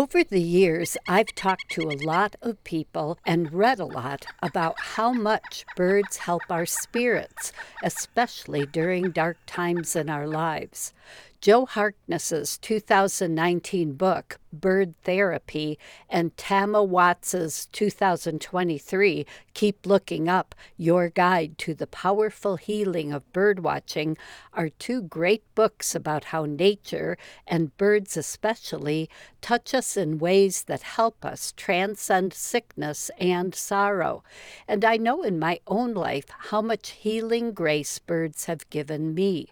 Over the years, I've talked to a lot of people and read a lot about how much birds help our spirits, especially during dark times in our lives. Joe Harkness's 2019 book, Bird Therapy, and Tama Watts's 2023, Keep Looking Up Your Guide to the Powerful Healing of Birdwatching, are two great books about how nature, and birds especially, touch us in ways that help us transcend sickness and sorrow. And I know in my own life how much healing grace birds have given me.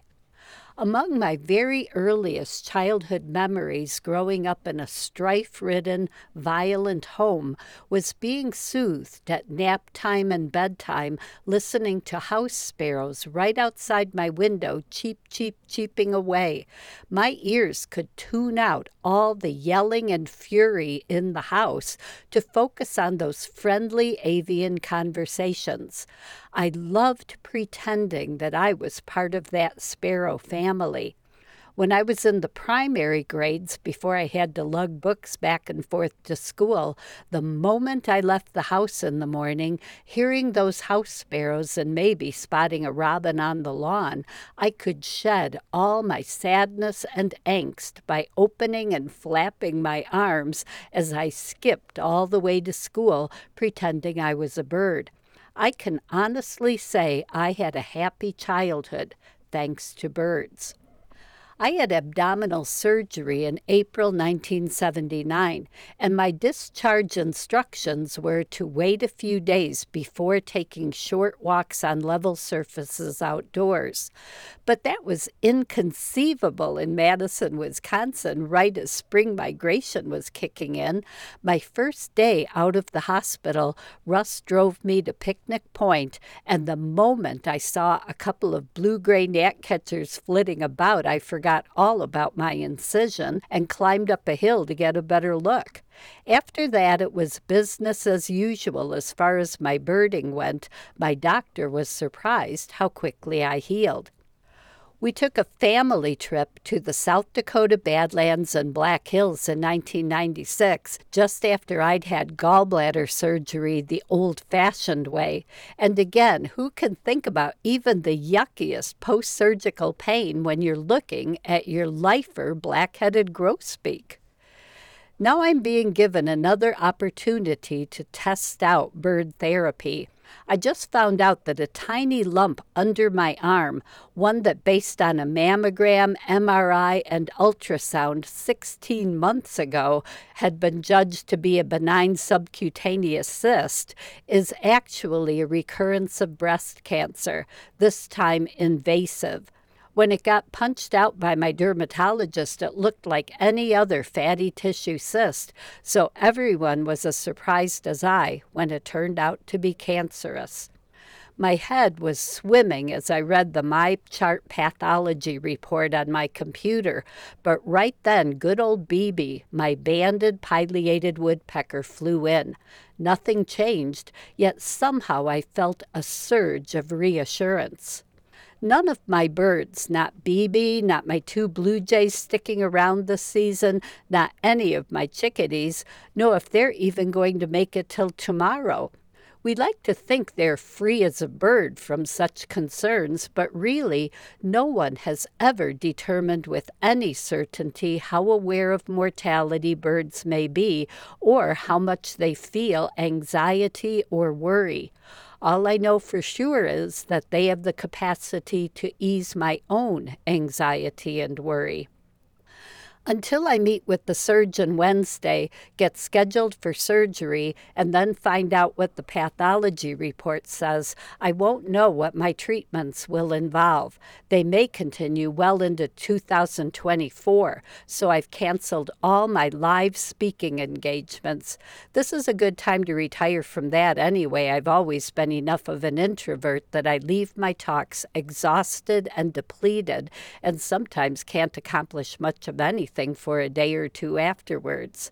Among my very earliest childhood memories growing up in a strife ridden, violent home was being soothed at nap time and bedtime, listening to house sparrows right outside my window cheep, cheep, cheeping away. My ears could tune out all the yelling and fury in the house to focus on those friendly avian conversations. I loved pretending that I was part of that sparrow family. When I was in the primary grades, before I had to lug books back and forth to school, the moment I left the house in the morning, hearing those house sparrows and maybe spotting a robin on the lawn, I could shed all my sadness and angst by opening and flapping my arms as I skipped all the way to school, pretending I was a bird. I can honestly say I had a happy childhood thanks to birds. I had abdominal surgery in April 1979, and my discharge instructions were to wait a few days before taking short walks on level surfaces outdoors. But that was inconceivable in Madison, Wisconsin, right as spring migration was kicking in. My first day out of the hospital, Russ drove me to Picnic Point, and the moment I saw a couple of blue gray gnatcatchers flitting about, I forgot forgot all about my incision and climbed up a hill to get a better look. After that, it was business as usual as far as my birding went. My doctor was surprised how quickly I healed. We took a family trip to the South Dakota Badlands and Black Hills in 1996, just after I'd had gallbladder surgery the old fashioned way. And again, who can think about even the yuckiest post surgical pain when you're looking at your lifer black headed grosbeak? Now I'm being given another opportunity to test out bird therapy. I just found out that a tiny lump under my arm, one that based on a mammogram, MRI, and ultrasound 16 months ago had been judged to be a benign subcutaneous cyst, is actually a recurrence of breast cancer, this time invasive. When it got punched out by my dermatologist, it looked like any other fatty tissue cyst, so everyone was as surprised as I when it turned out to be cancerous. My head was swimming as I read the My Chart pathology report on my computer, but right then good old BB, my banded pileated woodpecker, flew in. Nothing changed, yet somehow I felt a surge of reassurance. None of my birds, not BB, not my two blue jays sticking around this season, not any of my chickadees, know if they're even going to make it till tomorrow. We like to think they're free as a bird from such concerns, but really, no one has ever determined with any certainty how aware of mortality birds may be or how much they feel anxiety or worry. All I know for sure is that they have the capacity to ease my own anxiety and worry until I meet with the surgeon Wednesday, get scheduled for surgery, and then find out what the pathology report says, I won't know what my treatments will involve. They may continue well into 2024, so I've canceled all my live speaking engagements. This is a good time to retire from that anyway. I've always been enough of an introvert that I leave my talks exhausted and depleted, and sometimes can't accomplish much of anything for a day or two afterwards.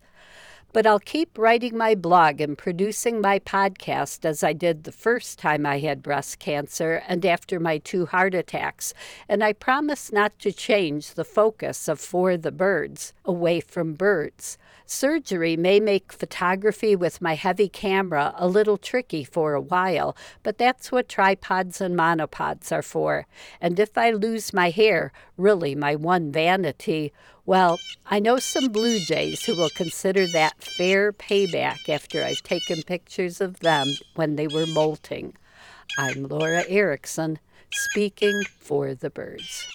But I'll keep writing my blog and producing my podcast as I did the first time I had breast cancer and after my two heart attacks. And I promise not to change the focus of For the Birds away from birds. Surgery may make photography with my heavy camera a little tricky for a while, but that's what tripods and monopods are for. And if I lose my hair, really my one vanity, well, I know some blue jays who will consider that fair payback after I've taken pictures of them when they were molting. I'm Laura Erickson, speaking for the birds.